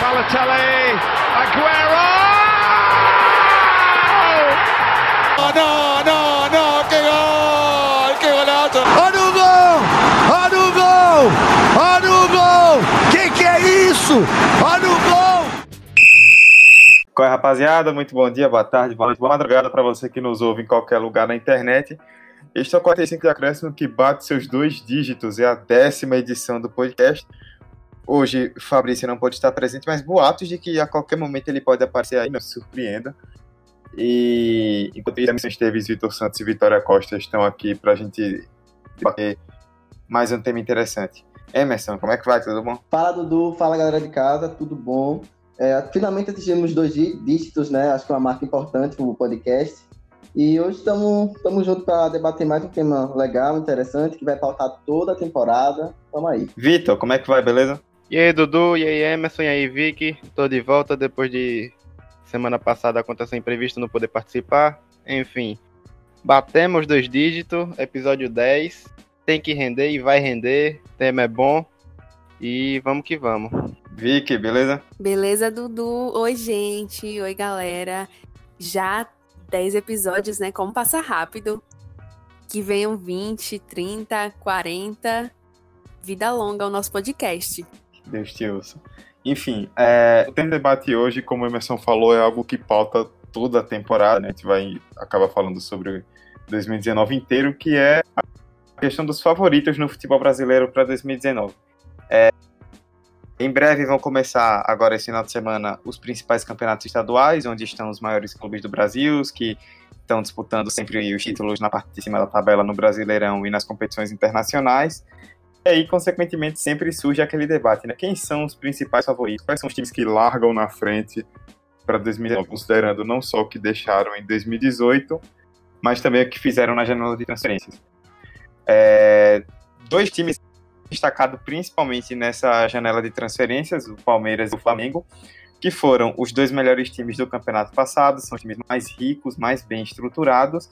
Balotelli, Aguero! Oh, no, no, no, que gol, que golazo. Olha o gol, olha o gol, olha o gol. Que que é isso? Olha o gol. Qual é, rapaziada? Muito bom dia, boa tarde, boa noite, boa madrugada para você que nos ouve em qualquer lugar na internet. Este é o 45 de acréscimo que bate seus dois dígitos, é a décima edição do podcast. Hoje, Fabrício não pode estar presente, mas boatos de que a qualquer momento ele pode aparecer aí, não se surpreenda. E enquanto isso, Emerson Esteves, Vitor Santos e Vitória Costa estão aqui para a gente debater mais um tema interessante. Emerson, como é que vai? Tudo bom? Fala, Dudu. Fala, galera de casa. Tudo bom? É, finalmente atingimos dois dígitos, né? Acho que é uma marca importante para o podcast. E hoje estamos juntos para debater mais um tema legal, interessante, que vai pautar toda a temporada. Tamo aí. Vitor, como é que vai? Beleza? E aí, Dudu, e aí, Emerson, e aí, Vicky. Tô de volta depois de semana passada acontecer imprevisto não poder participar. Enfim, batemos dois dígitos, episódio 10. Tem que render e vai render. O tema é bom. E vamos que vamos. Vicky, beleza? Beleza, Dudu. Oi, gente. Oi, galera. Já 10 episódios, né? Como passa rápido. Que venham 20, 30, 40. Vida longa ao nosso podcast. Deus te ouça. Enfim, é, o tema de debate hoje, como o Emerson falou, é algo que pauta toda a temporada, né? A gente vai acabar falando sobre 2019 inteiro, que é a questão dos favoritos no futebol brasileiro para 2019. É, em breve vão começar, agora esse final de semana, os principais campeonatos estaduais, onde estão os maiores clubes do Brasil, que estão disputando sempre os títulos na parte de cima da tabela no Brasileirão e nas competições internacionais. E aí, consequentemente, sempre surge aquele debate, né? Quem são os principais favoritos? Quais são os times que largam na frente para 2019, considerando não só o que deixaram em 2018, mas também o que fizeram na janela de transferências. É, dois times destacados principalmente nessa janela de transferências, o Palmeiras e o Flamengo, que foram os dois melhores times do campeonato passado, são os times mais ricos, mais bem estruturados,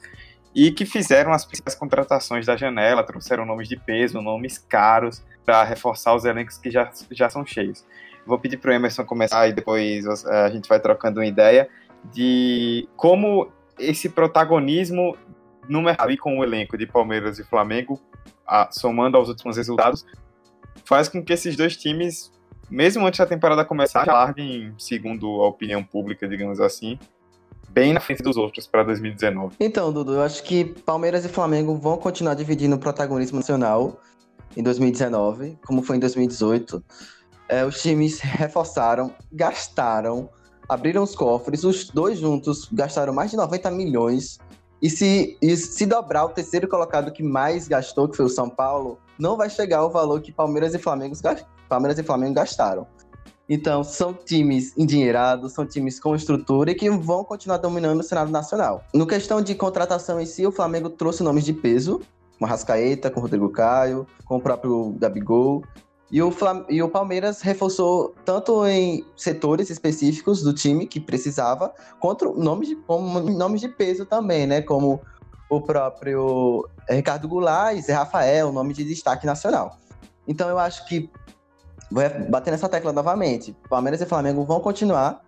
e que fizeram as principais contratações da janela, trouxeram nomes de peso, nomes caros, para reforçar os elencos que já, já são cheios. Vou pedir para o Emerson começar e depois a gente vai trocando uma ideia de como esse protagonismo no mercado e com o elenco de Palmeiras e Flamengo, a, somando aos últimos resultados, faz com que esses dois times, mesmo antes da temporada começar, larguem, segundo a opinião pública, digamos assim, bem na frente dos outros para 2019. Então, Dudu, eu acho que Palmeiras e Flamengo vão continuar dividindo o protagonismo nacional em 2019, como foi em 2018. É, os times reforçaram, gastaram, abriram os cofres, os dois juntos gastaram mais de 90 milhões. E se, e se dobrar o terceiro colocado que mais gastou, que foi o São Paulo, não vai chegar ao valor que Palmeiras e Flamengo, Palmeiras e Flamengo gastaram. Então, são times endinheirados, são times com estrutura e que vão continuar dominando o cenário nacional. No questão de contratação em si, o Flamengo trouxe nomes de peso, com a Rascaeta, com o Rodrigo Caio, com o próprio Gabigol. E o, Flam e o Palmeiras reforçou tanto em setores específicos do time que precisava, quanto nomes de, como nomes de peso também, né? Como o próprio Ricardo Goulart e Zé Rafael, nome de destaque nacional. Então eu acho que vou bater nessa tecla novamente. Palmeiras e Flamengo vão continuar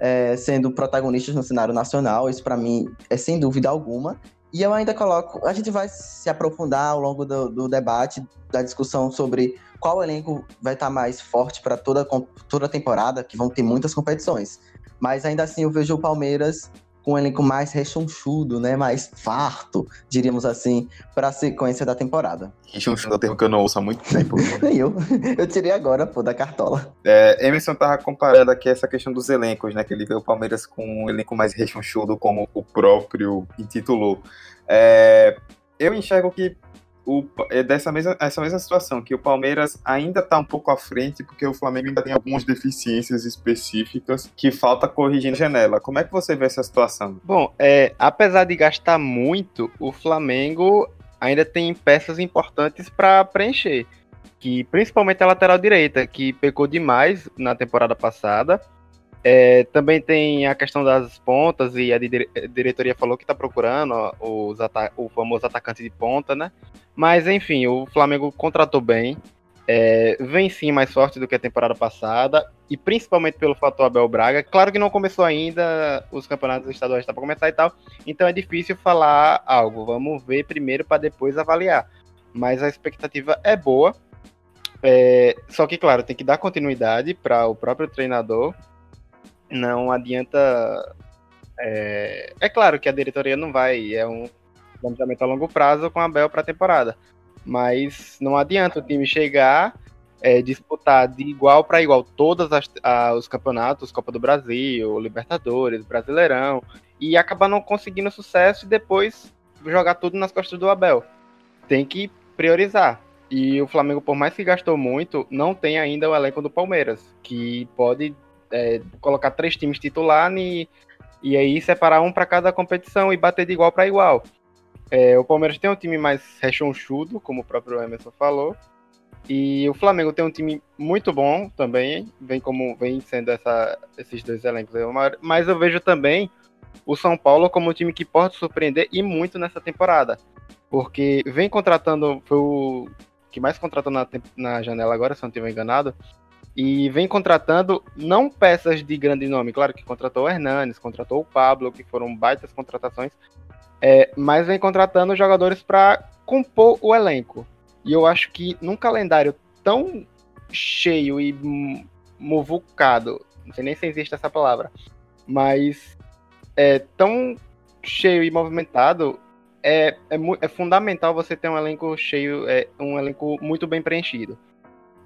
é, sendo protagonistas no cenário nacional. Isso, para mim, é sem dúvida alguma. E eu ainda coloco. A gente vai se aprofundar ao longo do, do debate, da discussão sobre qual elenco vai estar mais forte para toda, toda a temporada, que vão ter muitas competições. Mas ainda assim, eu vejo o Palmeiras com um elenco mais rechonchudo, né? Mais farto, diríamos assim, para a sequência da temporada. Rechonchudo é um termo que eu não ouço há muito tempo. Nem eu. Eu tirei agora, pô, da cartola. É, Emerson tava comparando aqui essa questão dos elencos, né? Que ele vê o Palmeiras com um elenco mais rechonchudo, como o próprio intitulou. É, eu enxergo que o, é dessa mesma, essa mesma situação, que o Palmeiras ainda está um pouco à frente, porque o Flamengo ainda tem algumas deficiências específicas que falta corrigir na janela. Como é que você vê essa situação? Bom, é, apesar de gastar muito, o Flamengo ainda tem peças importantes para preencher. Que principalmente a lateral direita, que pecou demais na temporada passada. É, também tem a questão das pontas, e a diretoria falou que está procurando os o famoso atacante de ponta, né? Mas enfim, o Flamengo contratou bem. é, vem sim mais forte do que a temporada passada, e principalmente pelo fator Abel Braga. Claro que não começou ainda, os campeonatos estaduais estão para começar e tal, então é difícil falar algo. Vamos ver primeiro para depois avaliar. Mas a expectativa é boa. É, só que, claro, tem que dar continuidade para o próprio treinador. Não adianta. É, é, claro que a diretoria não vai, é um planejamento a longo prazo com a Abel para a temporada. Mas não adianta o time chegar, é, disputar de igual para igual todos os campeonatos, Copa do Brasil, Libertadores, Brasileirão, e acabar não conseguindo sucesso e depois jogar tudo nas costas do Abel. Tem que priorizar. E o Flamengo, por mais que gastou muito, não tem ainda o elenco do Palmeiras, que pode é, colocar três times titular e, e aí separar um para cada competição e bater de igual para igual. É, o Palmeiras tem um time mais rechonchudo, como o próprio Emerson falou. E o Flamengo tem um time muito bom também, vem como vem sendo essa, esses dois elencos. Mas eu vejo também o São Paulo como um time que pode surpreender e muito nessa temporada. Porque vem contratando, foi o que mais contratou na, na janela agora, se não estiver enganado. E vem contratando não peças de grande nome, claro que contratou o Hernanes, contratou o Pablo, que foram baitas contratações, é, mas vem contratando jogadores para compor o elenco. E eu acho que num calendário tão cheio e movucado, não sei nem se existe essa palavra, mas é tão cheio e movimentado, é, é, é fundamental você ter um elenco cheio, é, um elenco muito bem preenchido.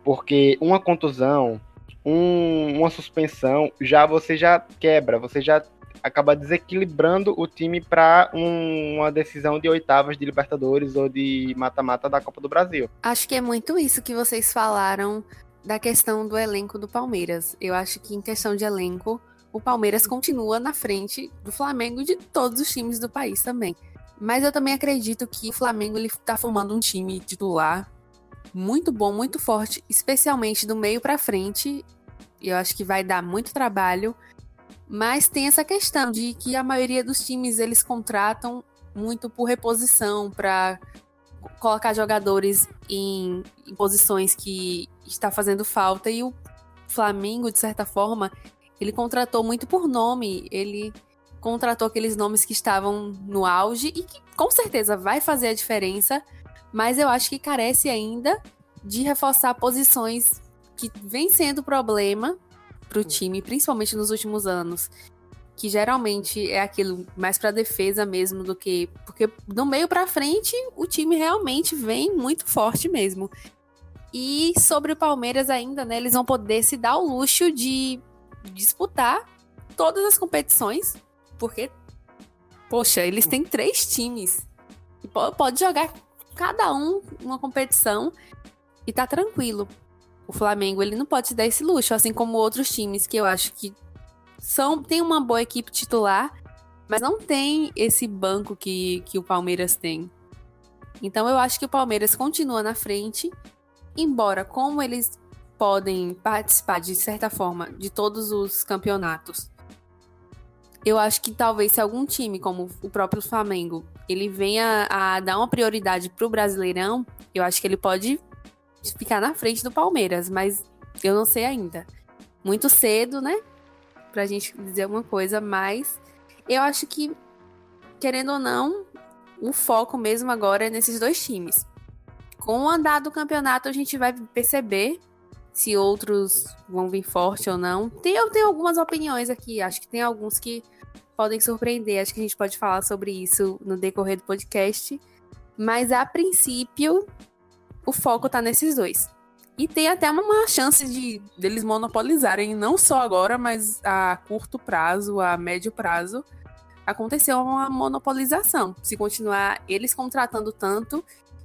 Porque uma contusão, um, uma suspensão, já você já quebra, você já acaba desequilibrando o time para um, uma decisão de oitavas de Libertadores ou de mata-mata da Copa do Brasil. Acho que é muito isso que vocês falaram da questão do elenco do Palmeiras. Eu acho que em questão de elenco, o Palmeiras continua na frente do Flamengo e de todos os times do país também. Mas eu também acredito que o Flamengo ele tá formando um time titular muito bom, muito forte, especialmente do meio para frente. Eu acho que vai dar muito trabalho. Mas tem essa questão de que a maioria dos times eles contratam muito por reposição para colocar jogadores em, em, posições que está fazendo falta. E o Flamengo de certa forma ele contratou muito por nome. Ele contratou aqueles nomes que estavam no auge e que com certeza vai fazer a diferença mas eu acho que carece ainda de reforçar posições que vem sendo problema para o time, principalmente nos últimos anos. Que geralmente é aquilo mais para defesa mesmo do que. Porque do meio para frente o time realmente vem muito forte mesmo. E sobre o Palmeiras ainda, né? Eles vão poder se dar o luxo de disputar todas as competições. Porque, poxa, eles têm três times. E pode jogar cada um uma competição e tá tranquilo o Flamengo ele não pode se dar esse luxo, assim como outros times que eu acho que são tem uma boa equipe titular, mas não tem esse banco que, que o Palmeiras tem. Então eu acho que o Palmeiras continua na frente, embora como eles podem participar de certa forma de todos os campeonatos. Eu acho que talvez se algum time, como o próprio Flamengo, ele venha a dar uma prioridade para o Brasileirão, eu acho que ele pode ficar na frente do Palmeiras, mas eu não sei ainda. Muito cedo, né? Pra gente dizer alguma coisa, mas eu acho que, querendo ou não, o foco mesmo agora é nesses dois times. Com o andar do campeonato, a gente vai perceber se outros vão vir forte ou não. Tem, eu tenho algumas opiniões aqui, acho que tem alguns que podem surpreender. Acho que a gente pode falar sobre isso no decorrer do podcast. Mas a princípio, o foco tá nesses dois. E tem até uma chance de deles monopolizarem, não só agora, mas a curto prazo, a médio prazo, aconteceu uma monopolização. Se continuar eles contratando tanto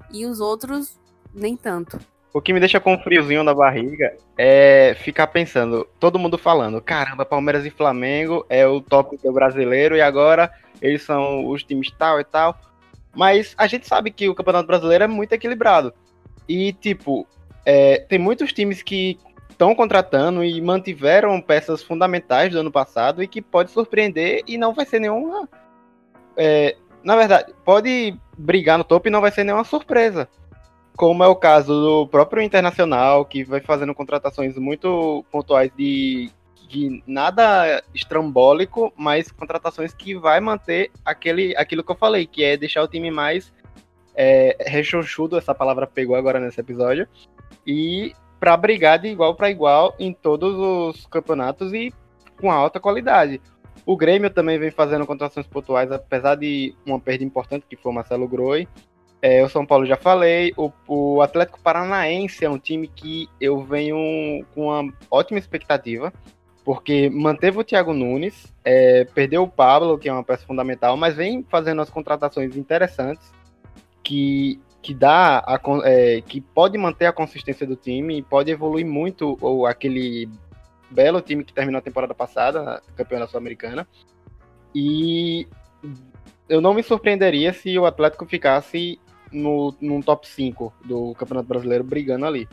e os outros nem tanto. O que me deixa com um friozinho na barriga é ficar pensando, todo mundo falando, caramba, Palmeiras e Flamengo é o top do brasileiro e agora eles são os times tal e tal. Mas a gente sabe que o Campeonato Brasileiro é muito equilibrado. E, tipo, é, tem muitos times que estão contratando e mantiveram peças fundamentais do ano passado e que pode surpreender e não vai ser nenhuma. É, na verdade, pode brigar no topo e não vai ser nenhuma surpresa. Como é o caso do próprio Internacional, que vai fazendo contratações muito pontuais de, de nada estrambólico, mas contratações que vai manter aquele, aquilo que eu falei, que é deixar o time mais é, rechonchudo, essa palavra pegou agora nesse episódio, e para brigar de igual para igual em todos os campeonatos e com alta qualidade. O Grêmio também vem fazendo contratações pontuais, apesar de uma perda importante, que foi o Marcelo Groi. É, o São Paulo já falei. O, o, Atlético Paranaense é um time que eu venho com uma ótima expectativa, porque manteve o Thiago Nunes, é, perdeu o Pablo, que é uma peça fundamental, mas vem fazendo as contratações interessantes que, que dá a, é, que pode manter a consistência do time e pode evoluir muito ou aquele belo time que terminou a temporada passada, campeão da Sul-Americana. E eu não me surpreenderia se o Atlético ficasse no, no top 5 do Campeonato Brasileiro brigando ali.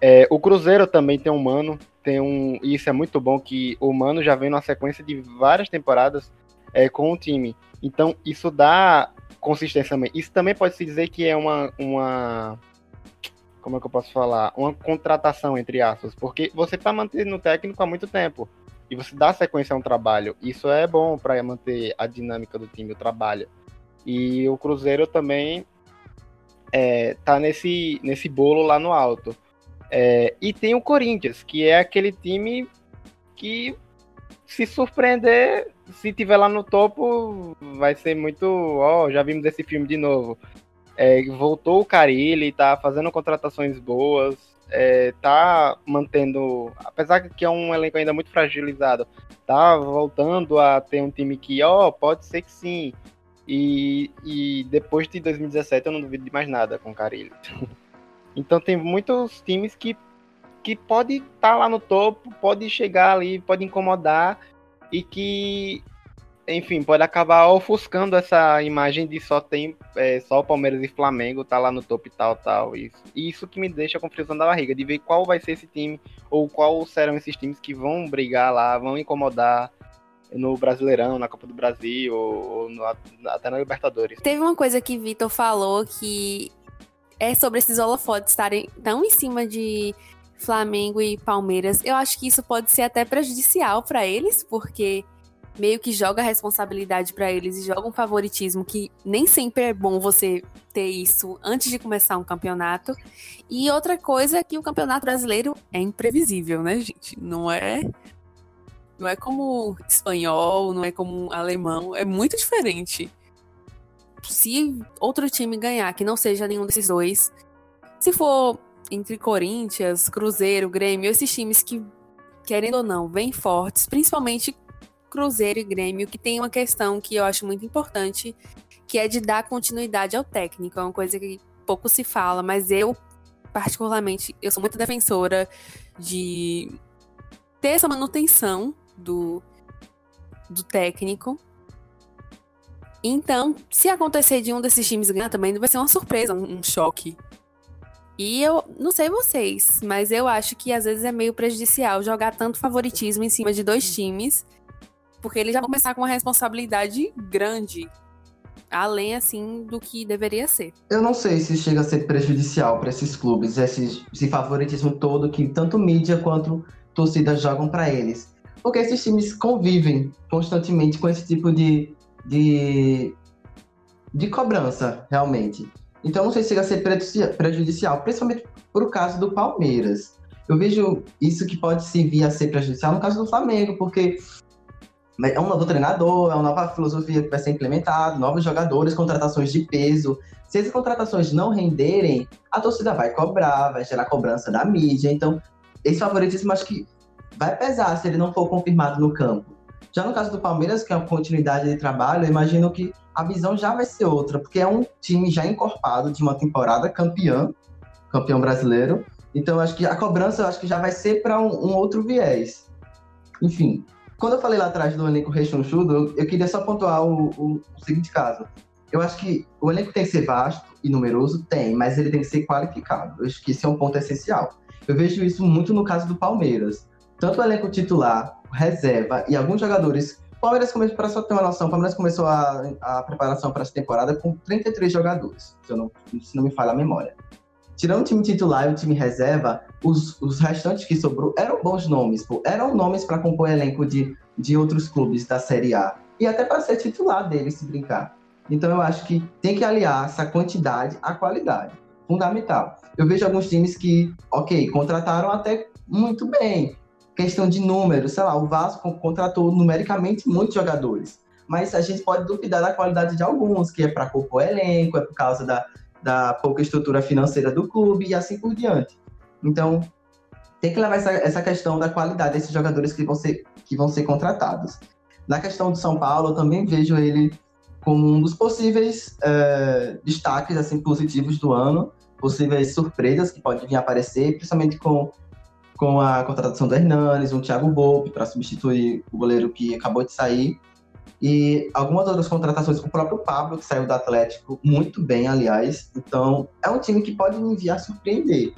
É, o Cruzeiro também tem um Mano, tem um. E isso é muito bom que o Mano já vem numa sequência de várias temporadas é, com o time. Então isso dá consistência também. Isso também pode se dizer que é uma, uma. Como é que eu posso falar? Uma contratação, entre aspas. Porque você está mantendo o técnico há muito tempo. E você dá sequência a um trabalho. Isso é bom para manter a dinâmica do time, o trabalho. E o Cruzeiro também é, tá nesse, nesse bolo lá no alto. É, e tem o Corinthians, que é aquele time que se surpreender, se tiver lá no topo, vai ser muito. Ó, oh, já vimos esse filme de novo. É, voltou o Carilli, tá fazendo contratações boas, é, tá mantendo. Apesar que é um elenco ainda muito fragilizado, tá voltando a ter um time que, ó, oh, pode ser que sim. E, e depois de 2017 eu não duvido de mais nada com o Carilho. então tem muitos times que, que pode estar tá lá no topo, pode chegar ali, pode incomodar e que, enfim, pode acabar ofuscando essa imagem de só tem é, só o Palmeiras e Flamengo tá lá no topo e tal, tal. Isso, e isso que me deixa com frisão da barriga, de ver qual vai ser esse time ou qual serão esses times que vão brigar lá, vão incomodar no Brasileirão, na Copa do Brasil, ou, no, até na Libertadores. Teve uma coisa que Vitor falou que é sobre esses holofotes estarem tão em cima de Flamengo e Palmeiras. Eu acho que isso pode ser até prejudicial para eles, porque meio que joga a responsabilidade para eles e joga um favoritismo que nem sempre é bom você ter isso antes de começar um campeonato. E outra coisa é que o campeonato brasileiro é imprevisível, né, gente? Não é não é como espanhol, não é como alemão, é muito diferente. Se outro time ganhar, que não seja nenhum desses dois, se for entre Corinthians, Cruzeiro, Grêmio, esses times que, querendo ou não, vêm fortes, principalmente Cruzeiro e Grêmio, que tem uma questão que eu acho muito importante, que é de dar continuidade ao técnico. É uma coisa que pouco se fala, mas eu, particularmente, eu sou muito defensora de ter essa manutenção do, do técnico. Então, se acontecer de um desses times ganhar também, vai ser uma surpresa, um, um choque. E eu não sei vocês, mas eu acho que às vezes é meio prejudicial jogar tanto favoritismo em cima de dois times, porque eles já vão começar com uma responsabilidade grande, além assim do que deveria ser. Eu não sei se chega a ser prejudicial para esses clubes, esse, esse favoritismo todo que tanto mídia quanto torcida jogam para eles porque esses times convivem constantemente com esse tipo de, de, de cobrança, realmente. Então, não sei se chega a ser prejudicial, principalmente por o caso do Palmeiras. Eu vejo isso que pode se vir a ser prejudicial no caso do Flamengo, porque é um novo treinador, é uma nova filosofia que vai ser implementada, novos jogadores, contratações de peso. Se essas contratações não renderem, a torcida vai cobrar, vai gerar cobrança da mídia. Então, esse favoritismo acho que vai pesar se ele não for confirmado no campo. Já no caso do Palmeiras, que é uma continuidade de trabalho, eu imagino que a visão já vai ser outra, porque é um time já encorpado de uma temporada campeã, campeão brasileiro. Então, acho que a cobrança acho que já vai ser para um, um, outro viés. Enfim, quando eu falei lá atrás do elenco rechonchudo, eu, eu queria só pontuar o, o, o seguinte caso. Eu acho que o elenco tem que ser vasto e numeroso, tem, mas ele tem que ser qualificado. Eu acho que esse é um ponto essencial. Eu vejo isso muito no caso do Palmeiras tanto o elenco titular, reserva e alguns jogadores. O Palmeiras começou, para só ter uma noção, o Palmeiras começou a, a preparação para essa temporada com 33 jogadores, se, não, se não me falha a memória. tirando o time titular e o time reserva, os, os restantes que sobrou eram bons nomes, pô. Eram nomes para compor elenco de, de outros clubes da Série A. E até para ser titular deles, se brincar. Então eu acho que tem que aliar essa quantidade à qualidade. Fundamental. Eu vejo alguns times que, ok, contrataram até muito bem. Questão de números, sei lá, o Vasco contratou numericamente muitos jogadores. Mas a gente pode duvidar da qualidade de alguns, que é para compor elenco, é por causa da, da pouca estrutura financeira do clube e assim por diante. Então, tem que levar essa, essa questão da qualidade desses jogadores que vão ser, que vão ser contratados. Na questão do São Paulo, eu também vejo ele como um dos possíveis é, destaques assim positivos do ano, possíveis surpresas que podem vir aparecer, principalmente com, com a contratação do Hernanes, um Thiago Volpe para substituir o goleiro que acabou de sair, e algumas outras contratações, o próprio Pablo, que saiu do Atlético, muito bem, aliás. Então, é um time que pode me enviar surpreender.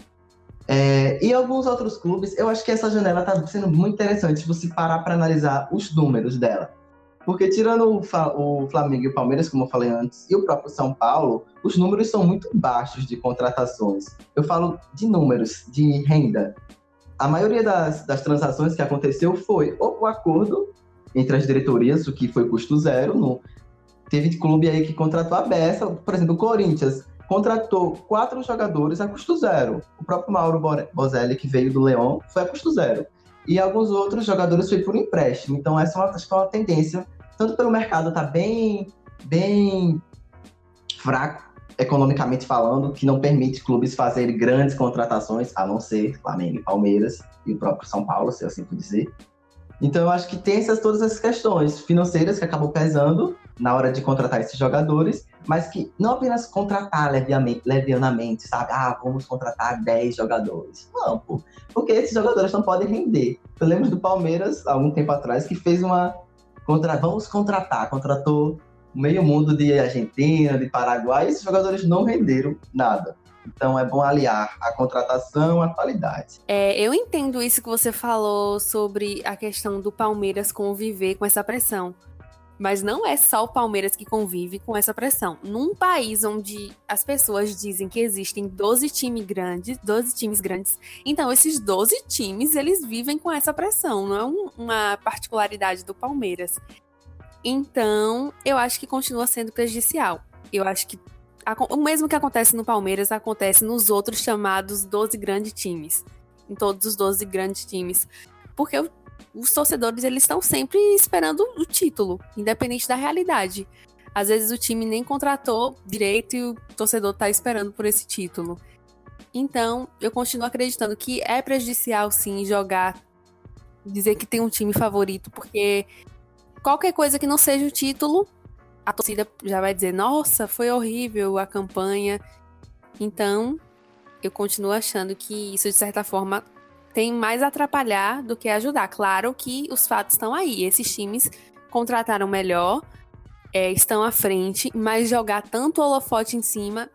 É, e alguns outros clubes, eu acho que essa janela está sendo muito interessante se você parar para analisar os números dela. Porque tirando o, o, Flamengo e o Palmeiras, como eu falei antes, e o próprio São Paulo, os números são muito baixos de contratações. Eu falo de números, de renda. A maioria das, das transações que aconteceu foi ou o acordo entre as diretorias, o que foi custo zero. No... Teve clube aí que contratou a beça, por exemplo, o Corinthians contratou quatro jogadores a custo zero. O próprio Mauro Bozelli, que veio do Leão, foi a custo zero. E alguns outros jogadores foi por empréstimo. Então, essa é uma, acho que é uma tendência, tanto pelo mercado tá bem, bem fraco, economicamente falando, que não permite clubes fazerem grandes contratações, a não ser Flamengo e Palmeiras, e o próprio São Paulo, se eu assim por dizer. Então eu acho que tem essas, todas essas questões financeiras que acabam pesando na hora de contratar esses jogadores, mas que não apenas contratar levianamente, sabe? Ah, vamos contratar 10 jogadores. Não, pô, porque esses jogadores não podem render. Eu lembro do Palmeiras, há algum tempo atrás, que fez uma. Contra... Vamos contratar, contratou meio mundo de Argentina, de Paraguai, esses jogadores não renderam nada. Então é bom aliar a contratação à qualidade. É, eu entendo isso que você falou sobre a questão do Palmeiras conviver com essa pressão. Mas não é só o Palmeiras que convive com essa pressão. Num país onde as pessoas dizem que existem 12 times grandes, 12 times grandes, então esses 12 times, eles vivem com essa pressão, não é um, uma particularidade do Palmeiras. Então, eu acho que continua sendo prejudicial. Eu acho que o mesmo que acontece no Palmeiras acontece nos outros chamados 12 grandes times. Em todos os 12 grandes times. Porque os torcedores eles estão sempre esperando o título, independente da realidade. Às vezes o time nem contratou direito e o torcedor está esperando por esse título. Então, eu continuo acreditando que é prejudicial sim jogar, dizer que tem um time favorito, porque qualquer coisa que não seja o título a torcida já vai dizer: nossa, foi horrível a campanha. Então, eu continuo achando que isso, de certa forma, tem mais atrapalhar do que ajudar. Claro que os fatos estão aí. Esses times contrataram melhor, é, estão à frente, mas jogar tanto holofote em cima,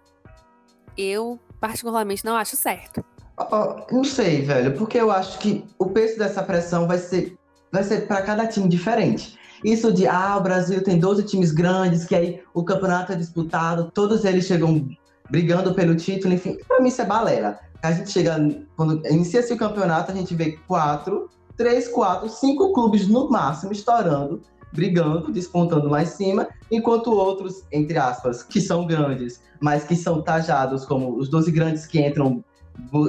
eu particularmente não acho certo. Oh, não sei, velho, porque eu acho que o peso dessa pressão vai ser, vai ser para cada time diferente. Isso de, ah, o Brasil tem 12 times grandes, que aí o campeonato é disputado, todos eles chegam brigando pelo título, enfim, pra mim isso é balela. A gente chega, quando inicia-se o campeonato, a gente vê quatro, três, quatro, cinco clubes no máximo estourando, brigando, despontando lá em cima, enquanto outros, entre aspas, que são grandes, mas que são tajados como os 12 grandes que entram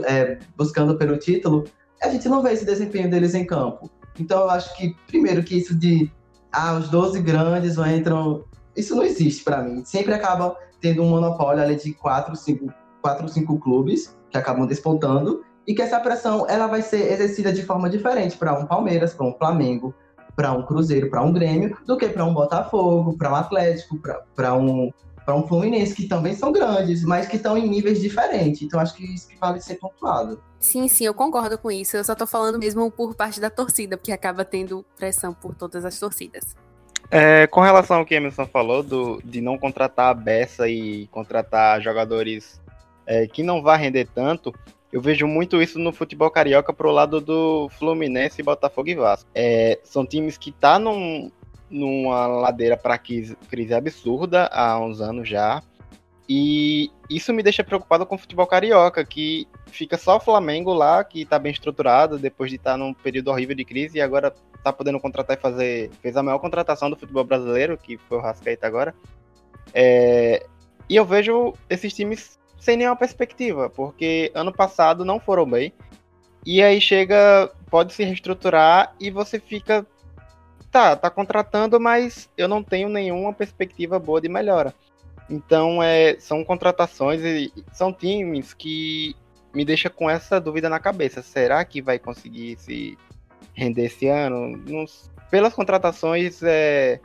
é, buscando pelo título, a gente não vê esse desempenho deles em campo. Então eu acho que, primeiro, que isso de ah, os 12 grandes entram. Isso não existe para mim. Sempre acaba tendo um monopólio ali de quatro, cinco, quatro, cinco clubes que acabam despontando e que essa pressão ela vai ser exercida de forma diferente para um Palmeiras, para um Flamengo, para um Cruzeiro, para um Grêmio, do que para um Botafogo, para um Atlético, para um para um Fluminense, que também são grandes, mas que estão em níveis diferentes. Então acho que isso que vale ser pontuado. Sim, sim, eu concordo com isso. Eu só tô falando mesmo por parte da torcida, porque acaba tendo pressão por todas as torcidas. É, com relação ao que Emerson falou, do, de não contratar a beça e contratar jogadores é, que não vai render tanto, eu vejo muito isso no futebol carioca pro lado do Fluminense, Botafogo e Vasco. É, são times que tá num, numa ladeira para crise, crise absurda há uns anos já. E isso me deixa preocupado com o futebol carioca, que fica só o Flamengo lá, que tá bem estruturado, depois de estar tá num período horrível de crise, e agora tá podendo contratar e fazer. Fez a maior contratação do futebol brasileiro, que foi o Rascaeta agora. É, e eu vejo esses times sem nenhuma perspectiva, porque ano passado não foram bem. E aí chega, pode se reestruturar e você fica. Tá, tá contratando, mas eu não tenho nenhuma perspectiva boa de melhora. Então, é, são contratações e são times que me deixa com essa dúvida na cabeça. Será que vai conseguir se render esse ano? Não, pelas contratações é,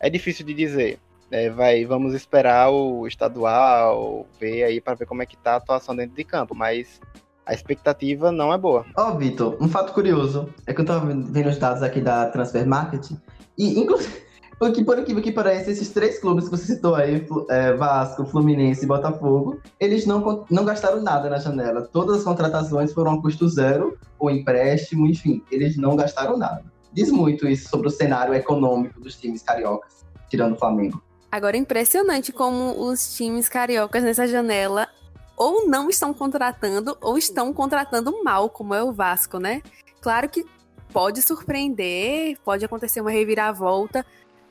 é difícil de dizer. É, vai, vamos esperar o estadual, ver aí para ver como é que tá a atuação dentro de campo, mas a expectativa não é boa. Ó, oh, Vitor, um fato curioso é que eu tava vendo os dados aqui da Transfer Market e, inclusive, porque por aqui que parece, esses três clubes que você citou aí, é, Vasco, Fluminense e Botafogo, eles não, não gastaram nada na janela. Todas as contratações foram a custo zero, ou empréstimo, enfim, eles não gastaram nada. Diz muito isso sobre o cenário econômico dos times cariocas, tirando o Flamengo. Agora, impressionante como os times cariocas nessa janela ou não estão contratando ou estão contratando mal, como é o Vasco, né? Claro que pode surpreender, pode acontecer uma reviravolta,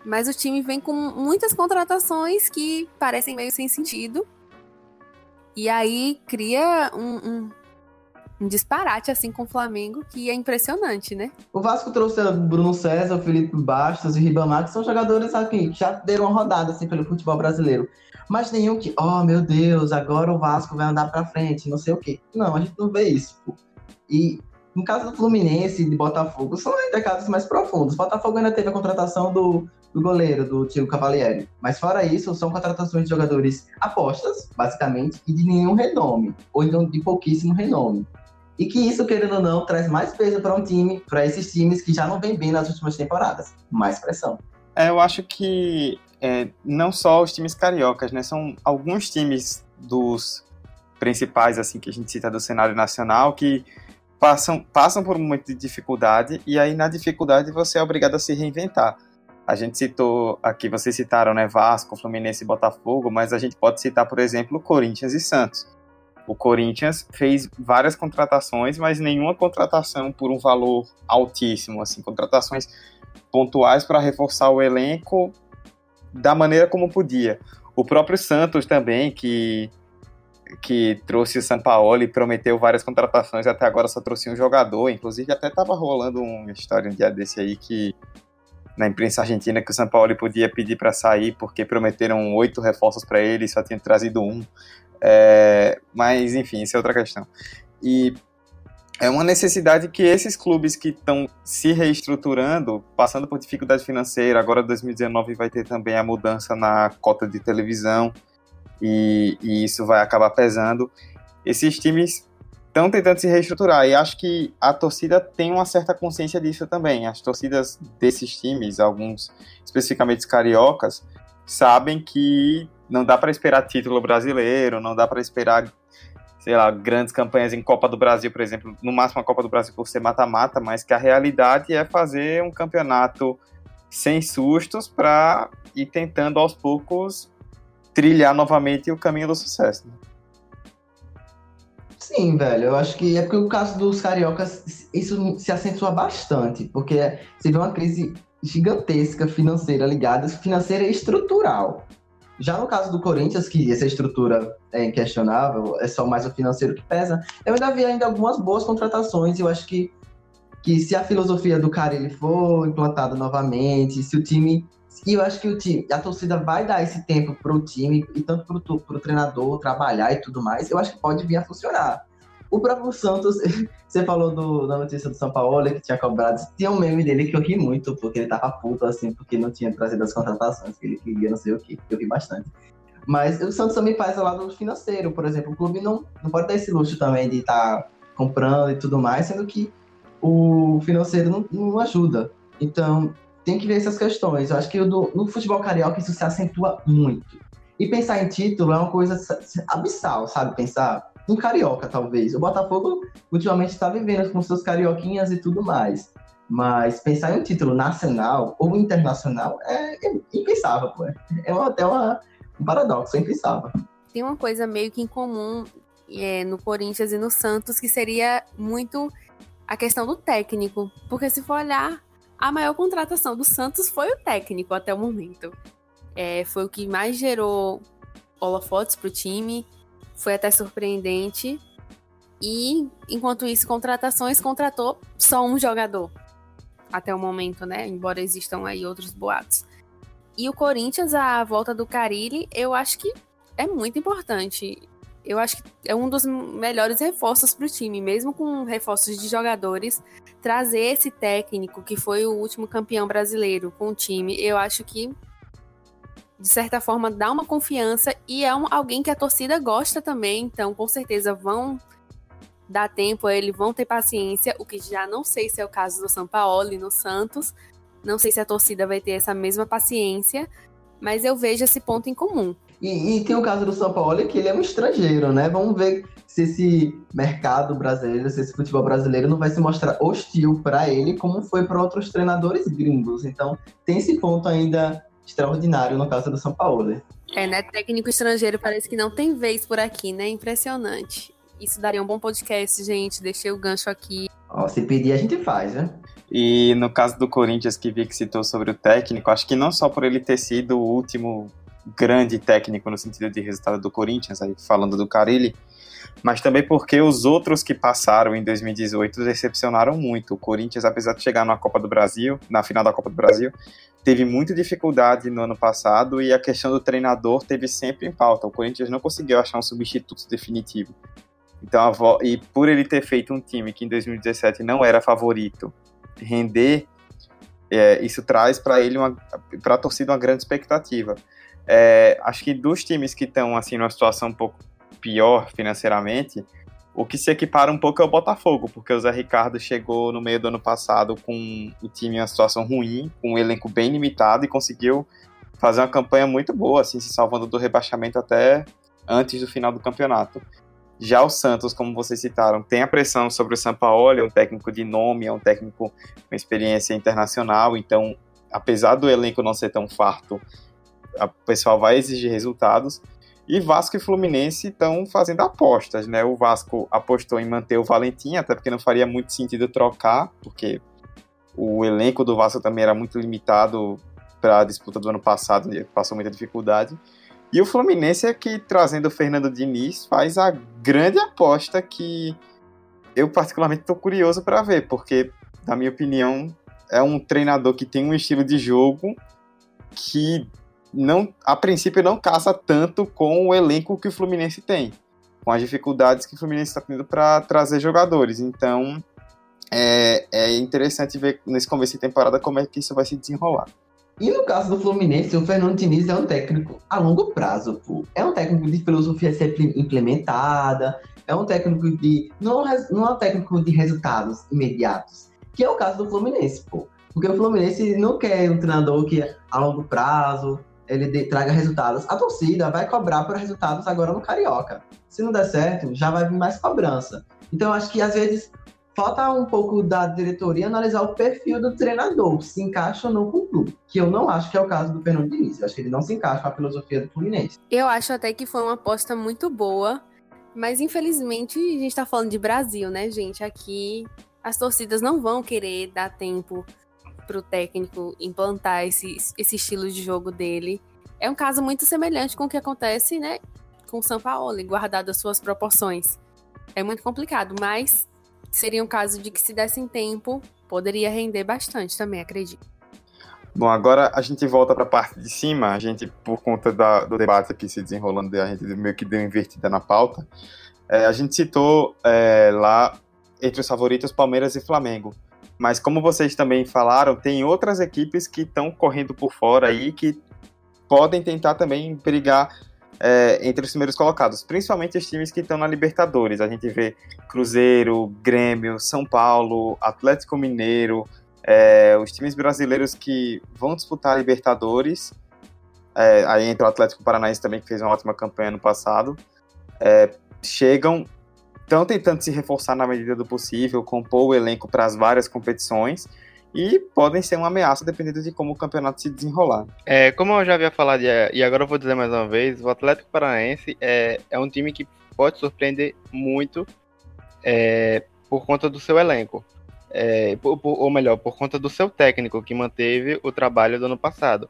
mas o time vem com muitas contratações que parecem meio sem sentido. E aí cria um, um, um disparate assim com o Flamengo que é impressionante, né? O Vasco trouxe Bruno César, Felipe Bastos e Ribamar, que são jogadores aqui, que já deram uma rodada assim, pelo futebol brasileiro. Mas nenhum que, oh meu Deus, agora o Vasco vai andar pra frente, não sei o quê. Não, a gente não vê isso. E no caso do Fluminense e de Botafogo, são ainda casos mais profundos. Botafogo ainda teve a contratação do do goleiro, do Tio Cavalieri. Mas fora isso, são contratações de jogadores apostas, basicamente, e de nenhum renome, ou então de pouquíssimo renome. E que isso, querendo ou não, traz mais peso para um time, para esses times que já não vem bem nas últimas temporadas. Mais pressão. É, eu acho que é, não só os times cariocas, né? São alguns times dos principais, assim, que a gente cita do cenário nacional, que passam, passam por um momento de dificuldade, e aí na dificuldade você é obrigado a se reinventar. A gente citou aqui, vocês citaram né, Vasco, Fluminense e Botafogo, mas a gente pode citar, por exemplo, Corinthians e Santos. O Corinthians fez várias contratações, mas nenhuma contratação por um valor altíssimo, assim, contratações pontuais para reforçar o elenco da maneira como podia. O próprio Santos também, que que trouxe o e prometeu várias contratações, até agora só trouxe um jogador, inclusive até estava rolando uma história um dia desse aí que na imprensa argentina que o São Paulo podia pedir para sair porque prometeram oito reforços para ele e só tinha trazido um. É, mas, enfim, isso é outra questão. E é uma necessidade que esses clubes que estão se reestruturando, passando por dificuldade financeira, agora 2019 vai ter também a mudança na cota de televisão e, e isso vai acabar pesando. Esses times estão tentando se reestruturar e acho que a torcida tem uma certa consciência disso também. As torcidas desses times, alguns especificamente os cariocas, sabem que não dá para esperar título brasileiro, não dá para esperar, sei lá, grandes campanhas em Copa do Brasil, por exemplo, no máximo a Copa do Brasil por ser mata-mata, mas que a realidade é fazer um campeonato sem sustos para ir tentando aos poucos trilhar novamente o caminho do sucesso. Né? Sim, velho. Eu acho que é porque o caso dos cariocas, isso se acentua bastante, porque você vê uma crise gigantesca financeira ligada, financeira e estrutural. Já no caso do Corinthians, que essa estrutura é inquestionável, é só mais o financeiro que pesa, eu ainda vi ainda algumas boas contratações e eu acho que, que se a filosofia do cara ele for implantada novamente, se o time e eu acho que o time, a torcida vai dar esse tempo pro time e tanto pro, pro treinador trabalhar e tudo mais, eu acho que pode vir a funcionar. O próprio Santos, você falou do, da notícia do São Paulo que tinha cobrado. Tinha um meme dele que eu ri muito, porque ele tava puto, assim, porque não tinha trazido as contratações que ele queria, não sei o que. Eu ri bastante. Mas o Santos também faz o lado financeiro, por exemplo. O clube não, não pode dar esse luxo também de estar tá comprando e tudo mais, sendo que o financeiro não, não ajuda. Então, tem que ver essas questões. Eu acho que do, no futebol carioca isso se acentua muito. E pensar em título é uma coisa abissal, sabe? Pensar em carioca, talvez. O Botafogo ultimamente está vivendo com seus carioquinhas e tudo mais. Mas pensar em um título nacional ou internacional é, impensável, pô. É até uma, um paradoxo, é impensável. tem uma coisa meio que em comum é, no Corinthians e no Santos, que seria muito a questão do técnico. Porque se for olhar, a maior contratação do Santos foi o técnico até o momento. É, foi o que mais gerou holofotes para o time, foi até surpreendente. E, enquanto isso, contratações contratou só um jogador até o momento, né? Embora existam aí outros boatos. E o Corinthians, a volta do Carilli, eu acho que é muito importante. Eu acho que é um dos melhores reforços para o time, mesmo com reforços de jogadores. Trazer esse técnico, que foi o último campeão brasileiro com o time, eu acho que, de certa forma, dá uma confiança e é um, alguém que a torcida gosta também. Então, com certeza, vão dar tempo a ele, vão ter paciência. O que já não sei se é o caso do São Paulo e no Santos. Não sei se a torcida vai ter essa mesma paciência, mas eu vejo esse ponto em comum. E, e, tem o caso do São Paulo, que ele é um estrangeiro, né? Vamos ver se esse mercado brasileiro, se esse futebol brasileiro não vai se mostrar hostil para ele, como foi para outros treinadores gringos. Então, tem esse ponto ainda extraordinário no caso do São Paulo. É, né? Técnico estrangeiro parece que não tem vez por aqui, né? Impressionante. Isso daria um bom podcast, gente. Deixei o gancho aqui. Ó, se pedir, a gente faz, né? E no caso do Corinthians, que Vic citou sobre o técnico, acho que não só por ele ter sido o último grande técnico no sentido de resultado do Corinthians, aí falando do Carilli, mas também porque os outros que passaram em 2018 decepcionaram muito. O Corinthians, apesar de chegar na Copa do Brasil, na final da Copa do Brasil, teve muita dificuldade no ano passado e a questão do treinador teve sempre em pauta. O Corinthians não conseguiu achar um substituto definitivo. Então, e por ele ter feito um time que em 2017 não era favorito render, é, isso traz para ele para a torcida uma grande expectativa. É, acho que dos times que estão assim numa situação um pouco pior financeiramente, o que se equipara um pouco é o Botafogo, porque o Zé Ricardo chegou no meio do ano passado com o time em uma situação ruim, com um elenco bem limitado e conseguiu fazer uma campanha muito boa, assim, se salvando do rebaixamento até antes do final do campeonato. Já o Santos, como vocês citaram, tem a pressão sobre o Sampaoli, é um técnico de nome, é um técnico com experiência internacional, então, apesar do elenco não ser tão farto, o pessoal vai exigir resultados. E Vasco e Fluminense estão fazendo apostas, né? O Vasco apostou em manter o Valentim, até porque não faria muito sentido trocar, porque o elenco do Vasco também era muito limitado para a disputa do ano passado, passou muita dificuldade. E o Fluminense é que, trazendo o Fernando Diniz, faz a grande aposta que eu particularmente estou curioso para ver, porque, na minha opinião, é um treinador que tem um estilo de jogo que não, a princípio não casa tanto com o elenco que o Fluminense tem, com as dificuldades que o Fluminense está tendo para trazer jogadores. Então, é, é interessante ver nesse começo de temporada como é que isso vai se desenrolar. E no caso do Fluminense, o Fernando Diniz é um técnico a longo prazo, pô. É um técnico de filosofia ser implementada, é um técnico de. Não, não é um técnico de resultados imediatos, que é o caso do Fluminense, pô. Porque o Fluminense não quer um treinador que a longo prazo ele de, traga resultados. A torcida vai cobrar por resultados agora no Carioca. Se não der certo, já vai vir mais cobrança. Então, acho que às vezes falta um pouco da diretoria analisar o perfil do treinador, se encaixa ou não com o clube. Que eu não acho que é o caso do Fernando Diniz. Eu acho que ele não se encaixa com a filosofia do Fluminense. Eu acho até que foi uma aposta muito boa, mas infelizmente a gente tá falando de Brasil, né, gente? Aqui as torcidas não vão querer dar tempo pro técnico implantar esse, esse estilo de jogo dele. É um caso muito semelhante com o que acontece, né, com o São Paulo, guardado as suas proporções. É muito complicado, mas seria um caso de que se dessem tempo, poderia render bastante também, acredito. Bom, agora a gente volta para a parte de cima. A gente, por conta da, do debate aqui se desenrolando, a gente meio que deu invertida na pauta. É, a gente citou é, lá entre os favoritos Palmeiras e Flamengo. Mas como vocês também falaram, tem outras equipes que estão correndo por fora aí que podem tentar também brigar é, entre os primeiros colocados, principalmente os times que estão na Libertadores. A gente vê Cruzeiro, Grêmio, São Paulo, Atlético Mineiro, é, os times brasileiros que vão disputar a Libertadores. É, aí entra o Atlético Paranaense também, que fez uma ótima campanha no passado. É, chegam, estão tentando se reforçar na medida do possível, compor o elenco para as várias competições. e podem ser uma ameaça dependendo de como o campeonato se desenrolar. É, como eu já havia falado, e agora eu vou dizer mais uma vez, o Atlético Paranaense é, é um time que pode surpreender muito é, por conta do seu elenco. É, por, por, ou melhor, por conta do seu técnico que manteve o trabalho do ano passado.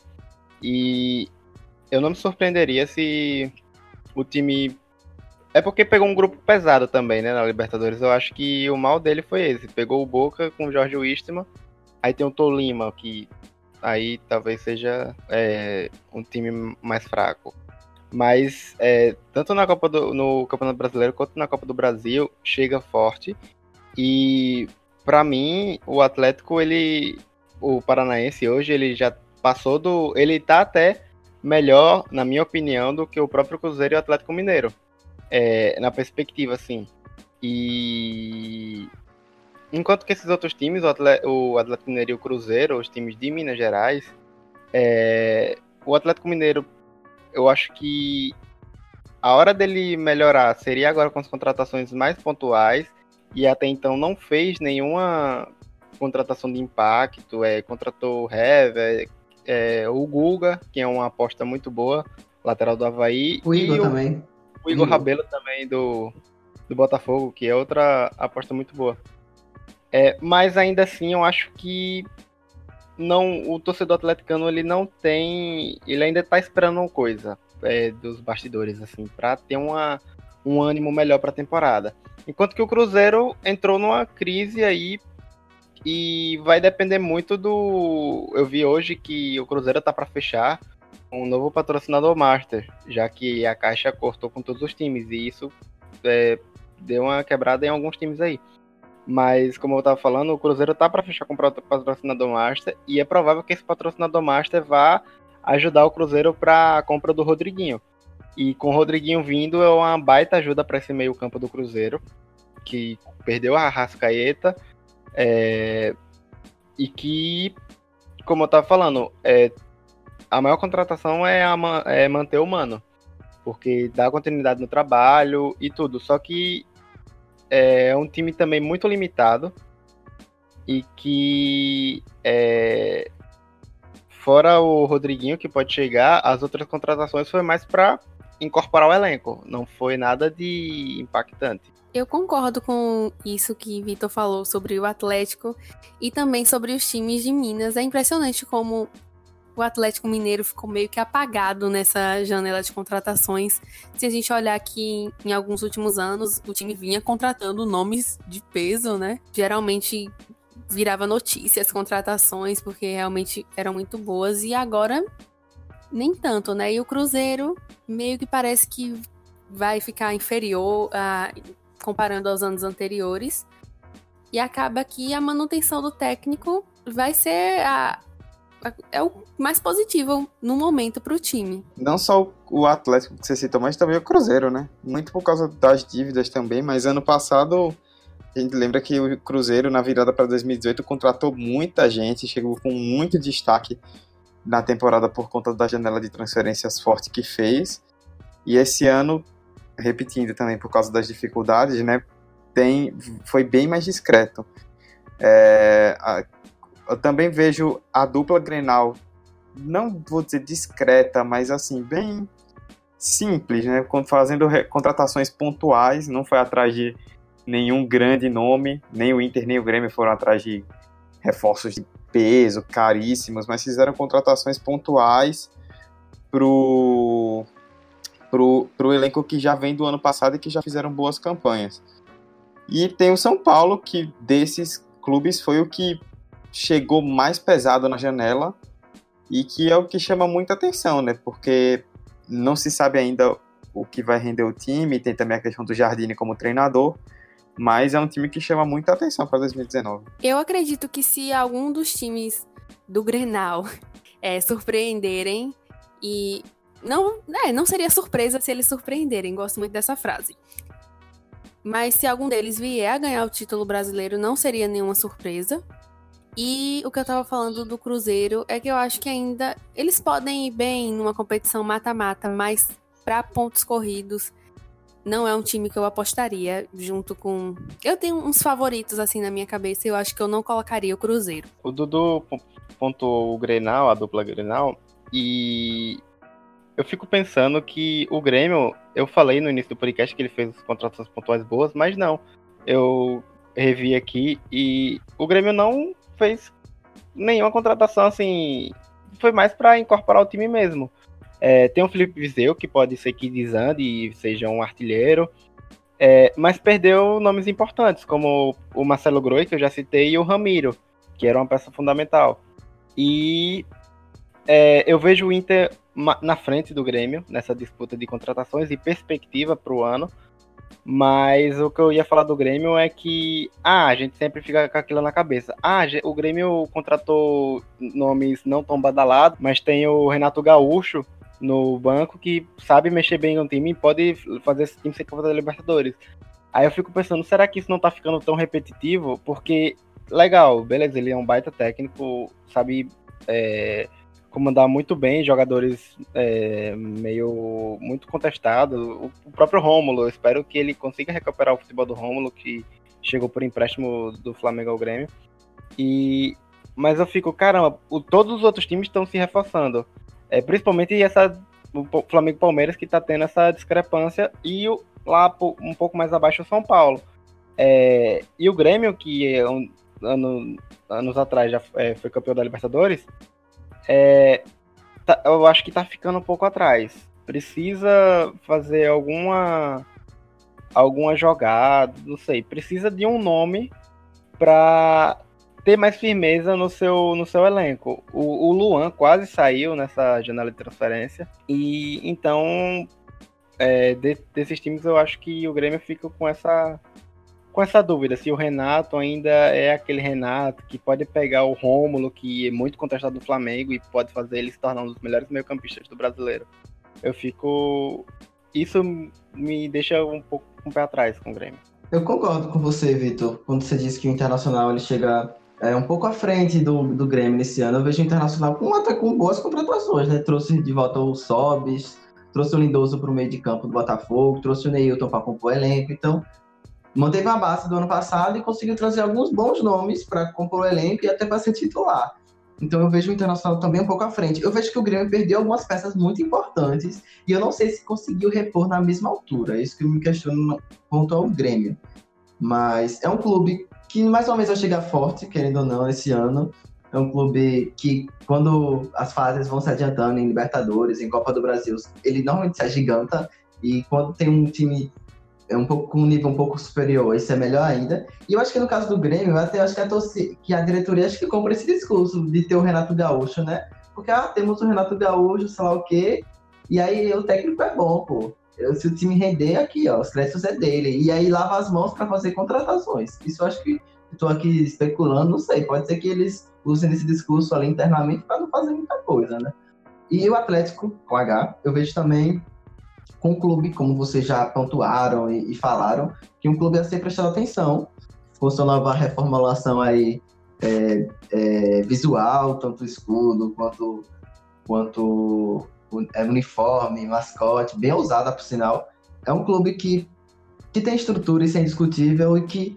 E eu não me surpreenderia se o time. É porque pegou um grupo pesado também, né, na Libertadores. Eu acho que o mal dele foi esse. Pegou o Boca com o Jorge Wistman. Aí tem o Tolima, que aí talvez seja é, um time mais fraco. Mas é, tanto na Copa do, no Campeonato Brasileiro quanto na Copa do Brasil chega forte. E para mim, o Atlético, ele. O Paranaense hoje, ele já passou do. Ele tá até melhor, na minha opinião, do que o próprio Cruzeiro e o Atlético Mineiro. É, na perspectiva, assim. E. Enquanto que esses outros times, o Atlético, o Atlético Mineiro e o Cruzeiro, os times de Minas Gerais, é, o Atlético Mineiro, eu acho que a hora dele melhorar seria agora com as contratações mais pontuais e até então não fez nenhuma contratação de impacto, é, contratou o Hever, é, o Guga, que é uma aposta muito boa, lateral do Havaí. O Igor o, também. O Igor Rabelo também do, do Botafogo, que é outra aposta muito boa. É, mas ainda assim, eu acho que não o torcedor atleticano ele não tem, ele ainda está esperando uma coisa é, dos bastidores assim, para ter uma, um ânimo melhor para a temporada. Enquanto que o Cruzeiro entrou numa crise aí e vai depender muito do. Eu vi hoje que o Cruzeiro tá para fechar um novo patrocinador master, já que a Caixa cortou com todos os times e isso é, deu uma quebrada em alguns times aí. Mas, como eu tava falando, o Cruzeiro tá para fechar com o patrocinador master e é provável que esse patrocinador master vá ajudar o Cruzeiro para a compra do Rodriguinho. E com o Rodriguinho vindo é uma baita ajuda para esse meio-campo do Cruzeiro, que perdeu a Rascaeta. É, e que, como eu tava falando, é, a maior contratação é, a, é manter o mano. Porque dá continuidade no trabalho e tudo. Só que é um time também muito limitado. E que é, fora o Rodriguinho que pode chegar, as outras contratações foi mais para incorporar o elenco, não foi nada de impactante. Eu concordo com isso que Vitor falou sobre o Atlético e também sobre os times de Minas. É impressionante como o Atlético Mineiro ficou meio que apagado nessa janela de contratações. Se a gente olhar aqui em alguns últimos anos, o time vinha contratando nomes de peso, né? Geralmente virava notícias, contratações, porque realmente eram muito boas. E agora nem tanto, né? E o Cruzeiro meio que parece que vai ficar inferior a, comparando aos anos anteriores. E acaba que a manutenção do técnico vai ser a, é o mais positivo no momento para o time. Não só o Atlético que você citou, mas também o Cruzeiro, né? Muito por causa das dívidas também, mas ano passado a gente lembra que o Cruzeiro, na virada para 2018, contratou muita gente, chegou com muito destaque na temporada por conta da janela de transferências forte que fez. E esse ano, repetindo também por causa das dificuldades, né, tem, foi bem mais discreto. É, a, eu também vejo a dupla Grenal, não vou dizer discreta, mas assim, bem simples, né, fazendo contratações pontuais, não foi atrás de nenhum grande nome, nem o Inter nem o Grêmio foram atrás de reforços de peso, caríssimos, mas fizeram contratações pontuais pro, pro, pro elenco que já vem do ano passado e que já fizeram boas campanhas. E tem o São Paulo, que desses clubes foi o que chegou mais pesado na janela e que é o que chama muita atenção, né? Porque não se sabe ainda o que vai render o time, tem também a questão do Jardine como treinador, mas é um time que chama muita atenção para 2019. Eu acredito que se algum dos times do Grenal é, surpreenderem e não, é, não seria surpresa se eles surpreenderem, gosto muito dessa frase. Mas se algum deles vier a ganhar o título brasileiro, não seria nenhuma surpresa. E o que eu tava falando do Cruzeiro é que eu acho que ainda eles podem ir bem numa competição mata-mata, mas para pontos corridos não é um time que eu apostaria junto com. Eu tenho uns favoritos assim na minha cabeça e eu acho que eu não colocaria o Cruzeiro. O Dudu pontuou o Grenal, a dupla Grenal, e eu fico pensando que o Grêmio, eu falei no início do podcast que ele fez contratações pontuais boas, mas não. Eu revi aqui e o Grêmio não fez nenhuma contratação assim. Foi mais para incorporar o time mesmo. É, tem o Felipe Viseu, que pode ser que desande e seja um artilheiro. É, mas perdeu nomes importantes, como o Marcelo Groi, que eu já citei, e o Ramiro, que era uma peça fundamental. E é, eu vejo o Inter na frente do Grêmio nessa disputa de contratações e perspectiva para o ano. Mas o que eu ia falar do Grêmio é que ah, a gente sempre fica com aquilo na cabeça. Ah, o Grêmio contratou nomes não tão badalados, mas tem o Renato Gaúcho, no banco que sabe mexer bem no time e pode fazer esse time ser campeão da Libertadores. Aí eu fico pensando, será que isso não tá ficando tão repetitivo? Porque, legal, beleza, ele é um baita técnico, sabe é, comandar muito bem jogadores é, meio muito contestados. O, o próprio Rômulo, eu espero que ele consiga recuperar o futebol do Rômulo, que chegou por empréstimo do Flamengo ao Grêmio. E, mas eu fico, caramba, o, todos os outros times estão se reforçando. É, principalmente essa o Flamengo Palmeiras que está tendo essa discrepância e o, lá um pouco mais abaixo o São Paulo. É, e o Grêmio, que é um, ano, anos atrás já é, foi campeão da Libertadores, é, tá, eu acho que está ficando um pouco atrás. Precisa fazer alguma alguma jogada, não sei. Precisa de um nome para ter mais firmeza no seu, no seu elenco. O, o Luan quase saiu nessa janela de transferência. E então, é, de, desses times, eu acho que o Grêmio fica com essa, com essa dúvida. Se o Renato ainda é aquele Renato que pode pegar o Rômulo, que é muito contestado do Flamengo, e pode fazer ele se tornar um dos melhores meio-campistas do brasileiro. Eu fico. Isso me deixa um pouco com um pé atrás com o Grêmio. Eu concordo com você, Vitor, quando você disse que o Internacional ele chega é, um pouco à frente do, do Grêmio nesse ano. Eu vejo o Internacional com, até com boas contratações, né? Trouxe de volta o Sobis, trouxe o Lindoso para o meio de campo do Botafogo, trouxe o Neilton para compor o elenco. Então, manteve a base do ano passado e conseguiu trazer alguns bons nomes para compor o elenco e até para ser titular. Então eu vejo o Internacional também um pouco à frente. Eu vejo que o Grêmio perdeu algumas peças muito importantes e eu não sei se conseguiu repor na mesma altura. É isso que eu me questiono quanto ao Grêmio. Mas é um clube que mais uma vez vai chegar forte, querendo ou não, esse ano. É um clube que, quando as fases vão se adiantando em Libertadores, em Copa do Brasil, ele normalmente se agiganta. E quando tem um time é um pouco com um nível um pouco superior, isso é melhor ainda. E eu acho que no caso do Grêmio, até acho que a, torcida, que a diretoria acho que compra esse discurso de ter o Renato Gaúcho, né? Porque ah, temos o Renato Gaúcho, sei lá o quê, e aí o técnico é bom, pô se o time render aqui, ó, os créditos é dele. E aí lava as mãos para fazer contratações. Isso eu acho que estou aqui especulando, não sei. Pode ser que eles usem esse discurso ali internamente para não fazer muita coisa, né? E o Atlético, com H, eu vejo também com o clube, como vocês já pontuaram e, e falaram, que um clube a ser prestado atenção. Com sua nova reformulação aí é, é, visual, tanto escudo quanto, quanto é uniforme, mascote, bem ousada por sinal. É um clube que, que tem estrutura, isso é indiscutível, e que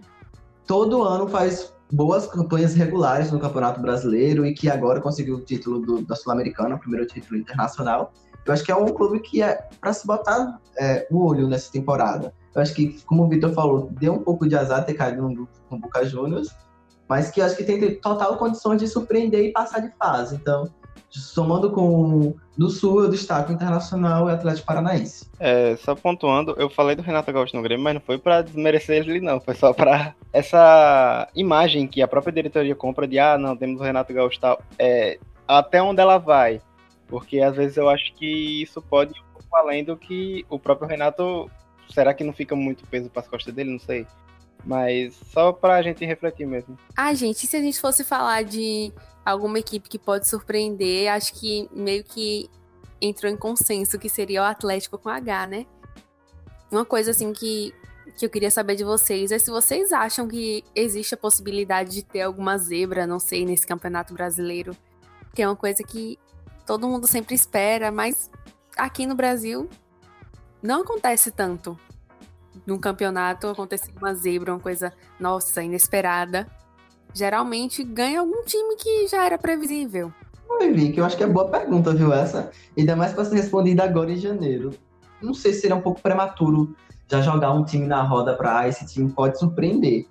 todo ano faz boas campanhas regulares no Campeonato Brasileiro e que agora conseguiu o título do, da Sul-Americana, o primeiro título internacional. Eu acho que é um clube que é para se botar é, o olho nessa temporada. Eu acho que, como o Vitor falou, deu um pouco de azar ter caído no, no Boca Juniors, mas que acho que tem total condições de surpreender e passar de fase. Então, somando com do Sul, eu destaco Internacional e Atlético Paranaense. É, só pontuando, eu falei do Renato Gaúcho no Grêmio, mas não foi para desmerecer ele, não. Foi só para essa imagem que a própria diretoria compra de, ah, não, temos o Renato Gaúcho tal. É, até onde ela vai. Porque às vezes eu acho que isso pode ir um pouco além do que o próprio Renato. Será que não fica muito peso para as costas dele? Não sei. Mas só pra gente refletir mesmo. Ah, gente, se a gente fosse falar de alguma equipe que pode surpreender, acho que meio que entrou em consenso que seria o Atlético com H, né? Uma coisa assim que, que eu queria saber de vocês é se vocês acham que existe a possibilidade de ter alguma zebra, não sei, nesse campeonato brasileiro. Que é uma coisa que todo mundo sempre espera, mas aqui no Brasil não acontece tanto. num campeonato acontecer uma zebra, uma coisa, nossa, inesperada, geralmente ganha algum time que já era previsível. Oi, Vicky, eu acho que é boa pergunta, viu, essa? Ainda mais para ser respondida agora em janeiro. Não sei se seria um pouco prematuro já jogar um time na roda para esse time pode surpreender.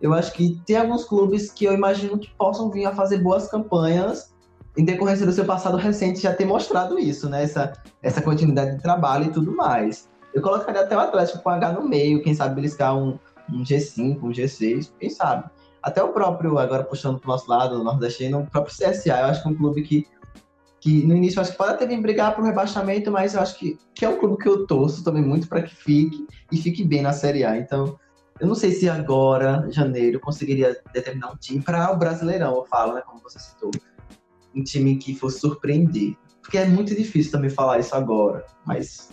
Eu acho que tem alguns clubes que eu imagino que possam vir a fazer boas campanhas em decorrência do seu passado recente já ter mostrado isso, né? Essa, essa continuidade de trabalho e tudo mais. Eu colocaria até o Atlético com H no meio, quem sabe beliscar um, um G5, um G6, quem sabe. Até o próprio, agora puxando pro nosso lado, o nordestino, o próprio CSA, eu acho que é um clube que, que no início eu acho que pode até vir brigar pro rebaixamento, mas eu acho que, que é um clube que eu torço também muito para que fique e fique bem na Série A. Então, eu não sei se agora, janeiro, conseguiria determinar um time para o Brasileirão, eu falo, né, como você citou. Um time que fosse surpreender. Porque é muito difícil também falar isso agora, mas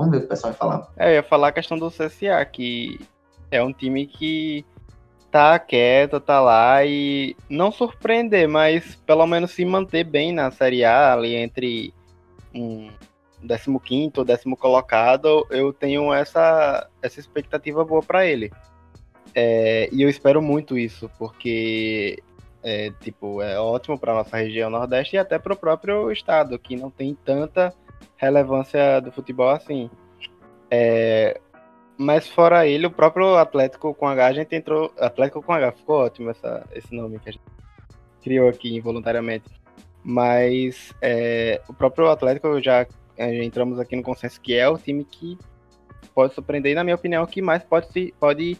Vamos ver o que o pessoal vai falar. É, eu ia falar a questão do CSA, que é um time que tá quieto, tá lá e não surpreender, mas pelo menos se manter bem na Série A, ali entre um 15 ou décimo colocado, eu tenho essa, essa expectativa boa para ele. É, e eu espero muito isso, porque é, tipo, é ótimo para nossa região Nordeste e até para o próprio estado, que não tem tanta relevância do futebol assim. É, mas fora ele, o próprio Atlético com H, a gente entrou. Atlético com H, ficou ótimo essa, esse nome que a gente criou aqui involuntariamente. Mas é, o próprio Atlético já, já entramos aqui no consenso que é o time que pode surpreender, e na minha opinião, que mais pode, pode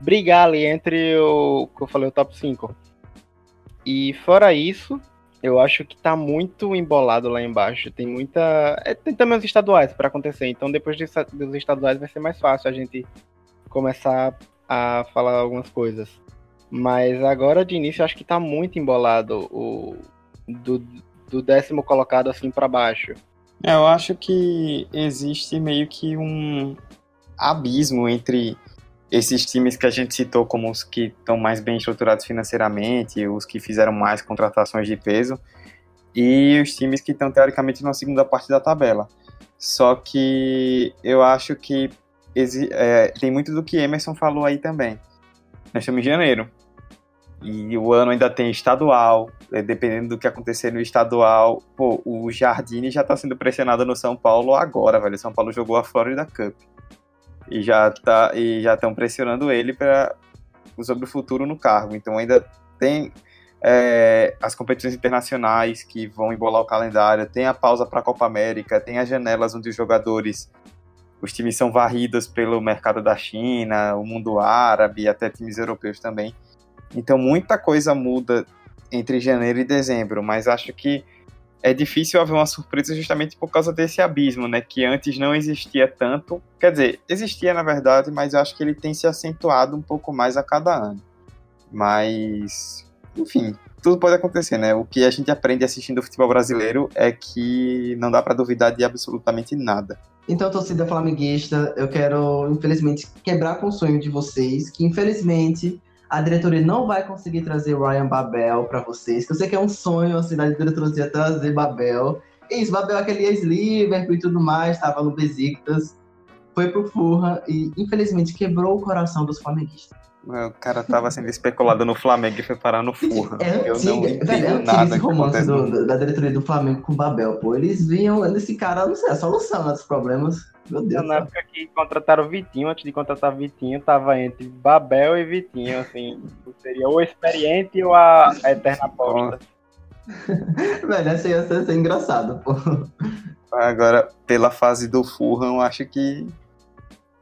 brigar ali entre o que eu falei, o top 5. E fora isso, eu acho que tá muito embolado lá embaixo. Tem muita. É, tem também os estaduais para acontecer. Então, depois dos estaduais, vai ser mais fácil a gente começar a falar algumas coisas. Mas agora, de início, eu acho que tá muito embolado o do, do décimo colocado assim para baixo. É, eu acho que existe meio que um abismo entre esses times que a gente citou como os que estão mais bem estruturados financeiramente, os que fizeram mais contratações de peso, e os times que estão teoricamente na segunda parte da tabela. Só que eu acho que é, tem muito do que Emerson falou aí também. Nós estamos em janeiro. E o ano ainda tem estadual. É, dependendo do que acontecer no estadual. Pô, o Jardine já está sendo pressionado no São Paulo agora, velho. São Paulo jogou a Florida Cup e já tá e já estão pressionando ele para sobre o futuro no cargo. Então ainda tem é, as competições internacionais que vão embolar o calendário, tem a pausa para a Copa América, tem as janelas onde os jogadores, os times são varridos pelo mercado da China, o mundo árabe, até times europeus também. Então muita coisa muda entre janeiro e dezembro, mas acho que é difícil haver uma surpresa justamente por causa desse abismo, né? Que antes não existia tanto. Quer dizer, existia na verdade, mas eu acho que ele tem se acentuado um pouco mais a cada ano. Mas, enfim, tudo pode acontecer, né? O que a gente aprende assistindo o futebol brasileiro é que não dá para duvidar de absolutamente nada. Então, torcida flamenguista, eu quero, infelizmente, quebrar com o sonho de vocês, que infelizmente a diretoria não vai conseguir trazer Ryan Babel para vocês, que eu sei que é um sonho assim da diretoria trazer Babel. E isso, Babel é aquele ex-Liverpool e tudo mais, estava no Besiktas, foi pro Furra e infelizmente quebrou o coração dos flamenguistas. O cara tava sendo especulado no Flamengo e foi parar no Furra. É antiga, velho, é antigo esse romance do, da diretoria do Flamengo com o Babel, pô. Eles vinham nesse cara, não sei, a solução dos problemas. Meu Deus. Na época que contrataram o Vitinho, antes de contratar Vitinho, tava entre Babel e Vitinho, assim. Seria o experiente ou a, eterna aposta. velho, essa ia ser, ser engraçado, pô. Agora, pela fase do Furran, eu acho que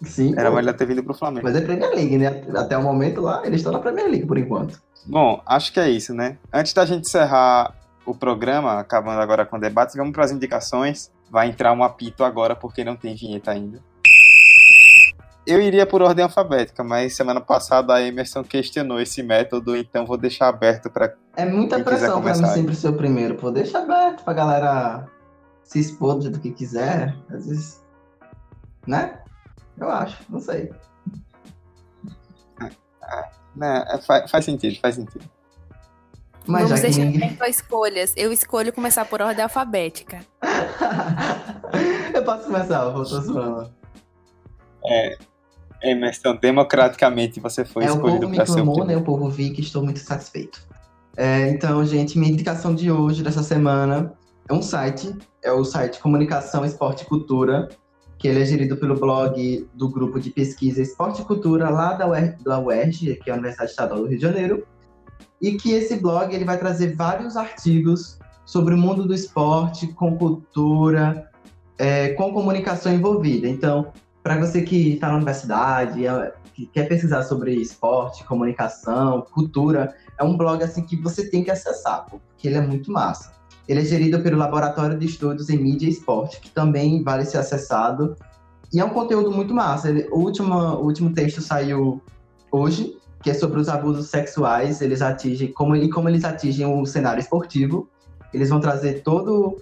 Sim, Era pô. melhor ter vindo pro Flamengo. Mas é Premier League, né? Até o momento lá, eles estão na Premier League por enquanto. Bom, acho que é isso, né? Antes da gente encerrar o programa, acabando agora com debates, vamos para as indicações. Vai entrar um apito agora porque não tem vinheta ainda. Eu iria por ordem alfabética, mas semana passada a Emerson questionou esse método, então vou deixar aberto para É muita pressão para mim sempre ser o primeiro, pô. Deixa aberto pra galera se expor do que quiser, às vezes, né? Eu acho, não sei. Não, é, faz, faz sentido, faz sentido. Mas Vamos deixar ninguém... escolhas. Eu escolho começar por ordem alfabética. eu posso começar, eu vou tô zoando. É, Emerson, democraticamente você foi é, o escolhido povo me para ser o clamou, primeiro. né? O povo vi que estou muito satisfeito. É, então, gente, minha indicação de hoje, dessa semana, é um site. É o site Comunicação, Esporte e Cultura, que ele é gerido pelo blog do grupo de pesquisa Esporte e Cultura lá da UERJ, da UERJ, que é a Universidade Estadual do Rio de Janeiro. E que esse blog ele vai trazer vários artigos sobre o mundo do esporte, com cultura, é, com comunicação envolvida. Então, para você que está na universidade, é, que quer pesquisar sobre esporte, comunicação, cultura, é um blog assim que você tem que acessar, porque ele é muito massa. Ele é gerido pelo Laboratório de Estudos em Mídia e Esporte, que também vale ser acessado. E é um conteúdo muito massa. Ele, o, último, o último texto saiu hoje, que é sobre os abusos sexuais, eles atingem como e como eles atingem o cenário esportivo. Eles vão trazer todo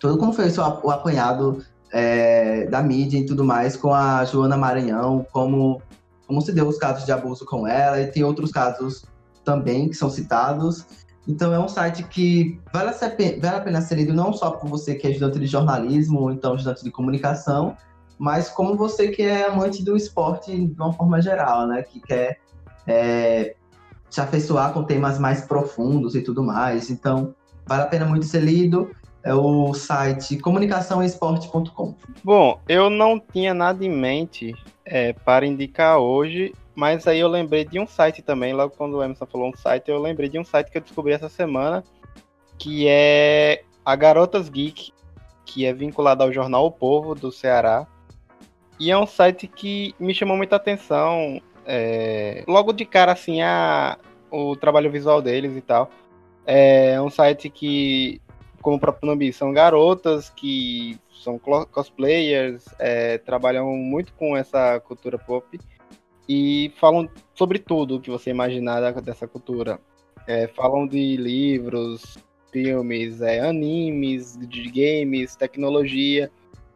todo como foi o apanhado é, da mídia e tudo mais com a Joana Maranhão, como como se deu os casos de abuso com ela e tem outros casos também que são citados. Então é um site que vale a, pena, vale a pena ser lido não só por você que é estudante de jornalismo ou então estudante de comunicação, mas como você que é amante do esporte de uma forma geral, né? Que quer é, se afeiçoar com temas mais profundos e tudo mais. Então, vale a pena muito ser lido. É o site comunicaçãoesporte.com. Bom, eu não tinha nada em mente é, para indicar hoje, mas aí eu lembrei de um site também, logo quando o Emerson falou um site, eu lembrei de um site que eu descobri essa semana, que é a Garotas Geek, que é vinculado ao jornal O Povo do Ceará. E é um site que me chamou muita atenção. É, logo de cara, assim, a, o trabalho visual deles e tal. É um site que, como o próprio nome são garotas que são cosplayers, é, trabalham muito com essa cultura pop e falam sobre tudo que você imaginar dessa cultura. É, falam de livros, filmes, é, animes, de games, tecnologia.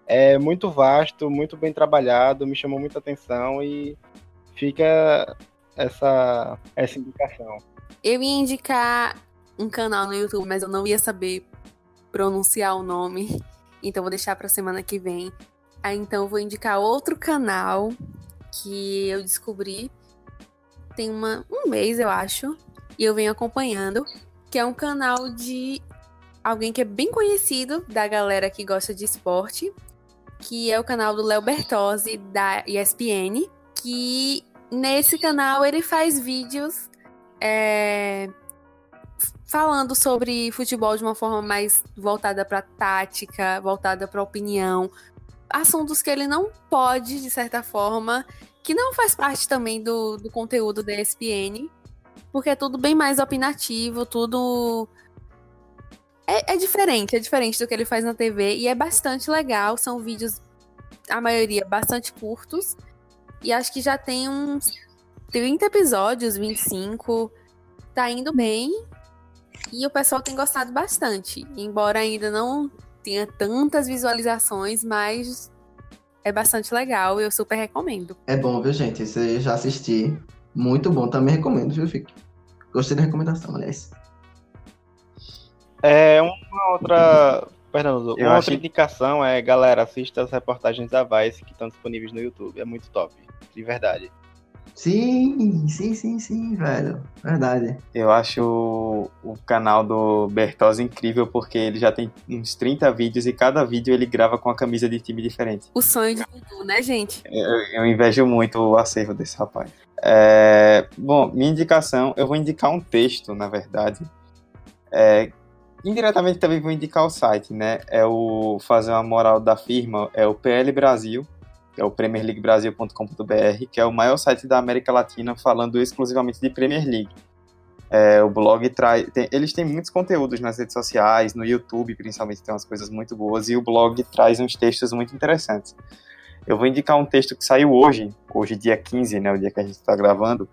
É muito vasto, muito bem trabalhado, me chamou muita atenção e fica essa, essa indicação. Eu ia indicar um canal no YouTube, mas eu não ia saber pronunciar o nome, então vou deixar para semana que vem. Aí então eu vou indicar outro canal que eu descobri tem uma, um mês, eu acho, e eu venho acompanhando, que é um canal de alguém que é bem conhecido da galera que gosta de esporte, que é o canal do Léo Bertozzi da ESPN, que nesse canal ele faz vídeos é, falando sobre futebol de uma forma mais voltada para tática, voltada para opinião, assuntos que ele não pode, de certa forma, que não faz parte também do, do conteúdo da ESPN, porque é tudo bem mais opinativo, tudo. É, é, diferente, é diferente do que ele faz na TV e é bastante legal. São vídeos, a maioria, bastante curtos. E acho que já tem uns 30 episódios, 25. Tá indo bem. E o pessoal tem gostado bastante. Embora ainda não tenha tantas visualizações, mas é bastante legal e eu super recomendo. É bom, viu, gente? Eu já assisti. Muito bom, também recomendo, viu, Fique? Gostei da recomendação, aliás. É, uma outra. Fernando, uma acho- outra indicação é, galera, assista as reportagens da Vice que estão disponíveis no YouTube. É muito top, de verdade. Sim, sim, sim, sim, velho. Verdade. Eu acho o, o canal do Bertozzi incrível porque ele já tem uns 30 vídeos e cada vídeo ele grava com a camisa de time diferente. O sonho de tudo, né, gente? Eu, eu invejo muito o acervo desse rapaz. É, bom, minha indicação, eu vou indicar um texto, na verdade. É, indiretamente também vou indicar o site, né? É o fazer uma moral da firma, é o PL Brasil, que é o premierleaguebrasil.com.br, que é o maior site da América Latina falando exclusivamente de Premier League. É, o blog traz. tem- eles têm muitos conteúdos nas redes sociais, no YouTube, principalmente, tem umas coisas muito boas, e o blog traz uns textos muito interessantes. Eu vou indicar um texto que saiu hoje, hoje, dia 15, né, o dia que a gente está gravando,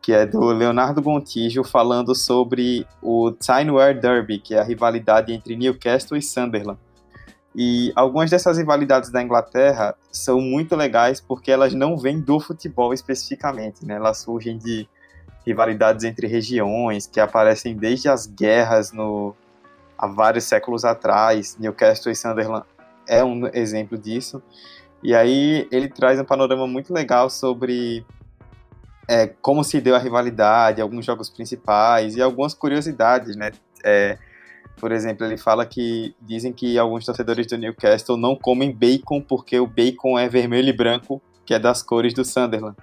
que é do Leonardo Gontijo falando sobre o Tyneware Derby, que é a rivalidade entre Newcastle e Sunderland. E algumas dessas rivalidades da Inglaterra são muito legais porque elas não vêm do futebol especificamente, né? Elas surgem de rivalidades entre regiões que aparecem desde as guerras no há vários séculos atrás. Newcastle e Sunderland é um exemplo disso. E aí ele traz um panorama muito legal sobre é, como se deu a rivalidade, alguns jogos principais e algumas curiosidades, né? É, por exemplo, ele fala que dizem que alguns torcedores do Newcastle não comem bacon porque o bacon é vermelho e branco, que é das cores do Sunderland.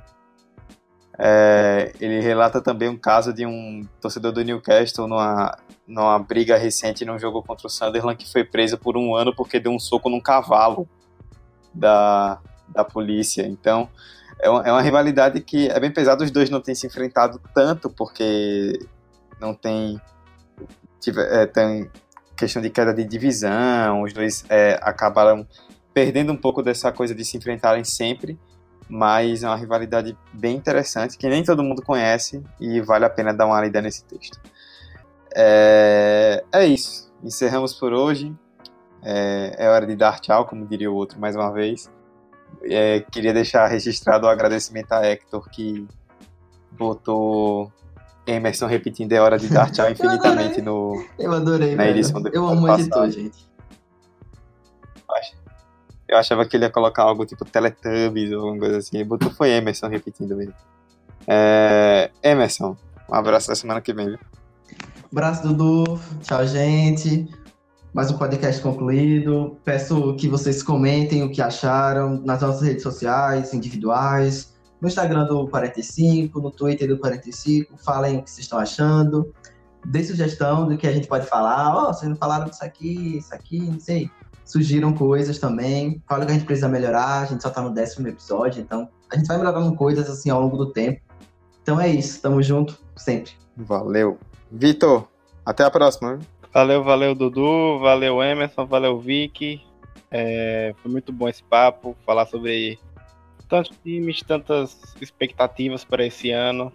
É, ele relata também um caso de um torcedor do Newcastle numa, numa briga recente num jogo contra o Sunderland que foi preso por um ano porque deu um soco num cavalo da, da polícia. Então, é uma, é uma rivalidade que é bem pesada. Os dois não têm se enfrentado tanto porque não tem, é, tem questão de queda de divisão. Os dois é, acabaram perdendo um pouco dessa coisa de se enfrentarem sempre mas é uma rivalidade bem interessante que nem todo mundo conhece e vale a pena dar uma lida nesse texto. É, é isso. Encerramos por hoje. É, é, hora de dar tchau, como diria o outro mais uma vez. É, queria deixar registrado o agradecimento a Hector que botou Emerson repetindo é hora de dar tchau infinitamente no, eu adorei, na edição do Eu amo o editor, gente. Eu achava que ele ia colocar algo tipo Teletubbies ou alguma coisa assim. Botou foi Emerson repetindo mesmo. É... Emerson, um abraço até semana que vem, viu? Abraço, Dudu. Tchau, gente. Mais um podcast concluído. Peço que vocês comentem o que acharam nas nossas redes sociais, individuais, no Instagram do 45, no Twitter do 45. Falem o que vocês estão achando. Dê sugestão do que a gente pode falar. Ó, oh, vocês não falaram disso aqui, isso aqui, não sei surgiram coisas também. Fala que a gente precisa melhorar, a gente só tá no décimo episódio, então a gente vai melhorando coisas assim ao longo do tempo. Então é isso, tamo junto sempre. Valeu. Vitor, até a próxima. Valeu, valeu, Dudu, valeu, Emerson, valeu, Vicky. É, foi muito bom esse papo, falar sobre tantos times, tantas expectativas para esse ano.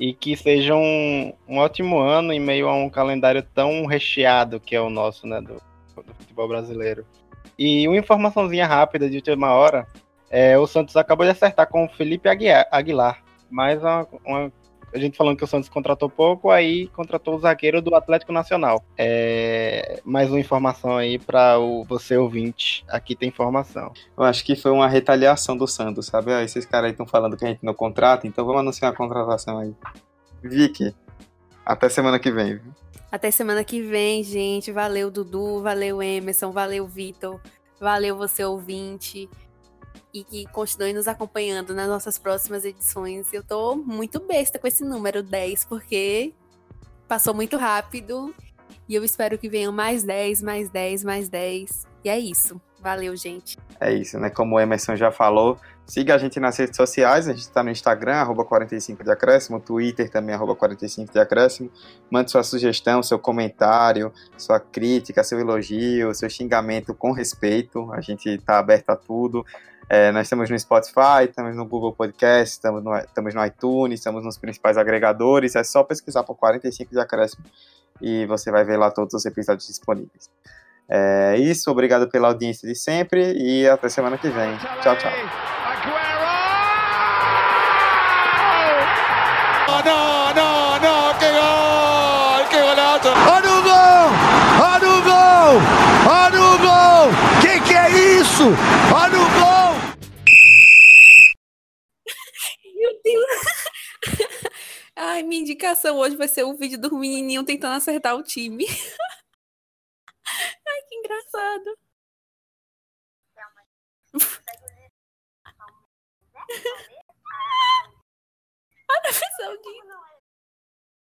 E que seja um, um ótimo ano em meio a um calendário tão recheado que é o nosso, né? Do, do futebol brasileiro. E uma informaçãozinha rápida de última hora: é, o Santos acabou de acertar com o Felipe Aguilar. Mais uma, uma, a gente falando que o Santos contratou pouco, aí contratou o zagueiro do Atlético Nacional. É, mais uma informação aí para o você ouvinte. Aqui tem informação. Eu acho que foi uma retaliação do Santos, sabe? Ah, esses caras aí estão falando que a gente não contrata, então vamos anunciar a contratação aí. Vicky, até semana que vem. Viu? Até semana que vem, gente. Valeu, Dudu. Valeu, Emerson. Valeu, Vitor. Valeu, você ouvinte. E que continue nos acompanhando nas nossas próximas edições. Eu tô muito besta com esse número 10, porque passou muito rápido. E eu espero que venham mais 10, mais 10, mais 10. E é isso. Valeu, gente. É isso, né? Como o Emerson já falou, siga a gente nas redes sociais. A gente está no Instagram, arroba 45 de acréscimo, Twitter também, arroba 45 de acréscimo. Mande sua sugestão, seu comentário, sua crítica, seu elogio, seu xingamento com respeito. A gente está aberto a tudo. É, nós estamos no Spotify, estamos no Google Podcast, estamos no, estamos no iTunes, estamos nos principais agregadores. É só pesquisar por 45 de acréscimo e você vai ver lá todos os episódios disponíveis. É isso, obrigado pela audiência de sempre e até semana que vem. Tchau, tchau. Não, não, não, que gol! Que golaço! Olha o gol! Olha o gol! Olha o gol! Que que é isso? Olha o gol! Meu Deus! Ai, minha indicação hoje vai ser o vídeo do menininho tentando acertar o time. Ai, que engraçado. Arábia Saudita.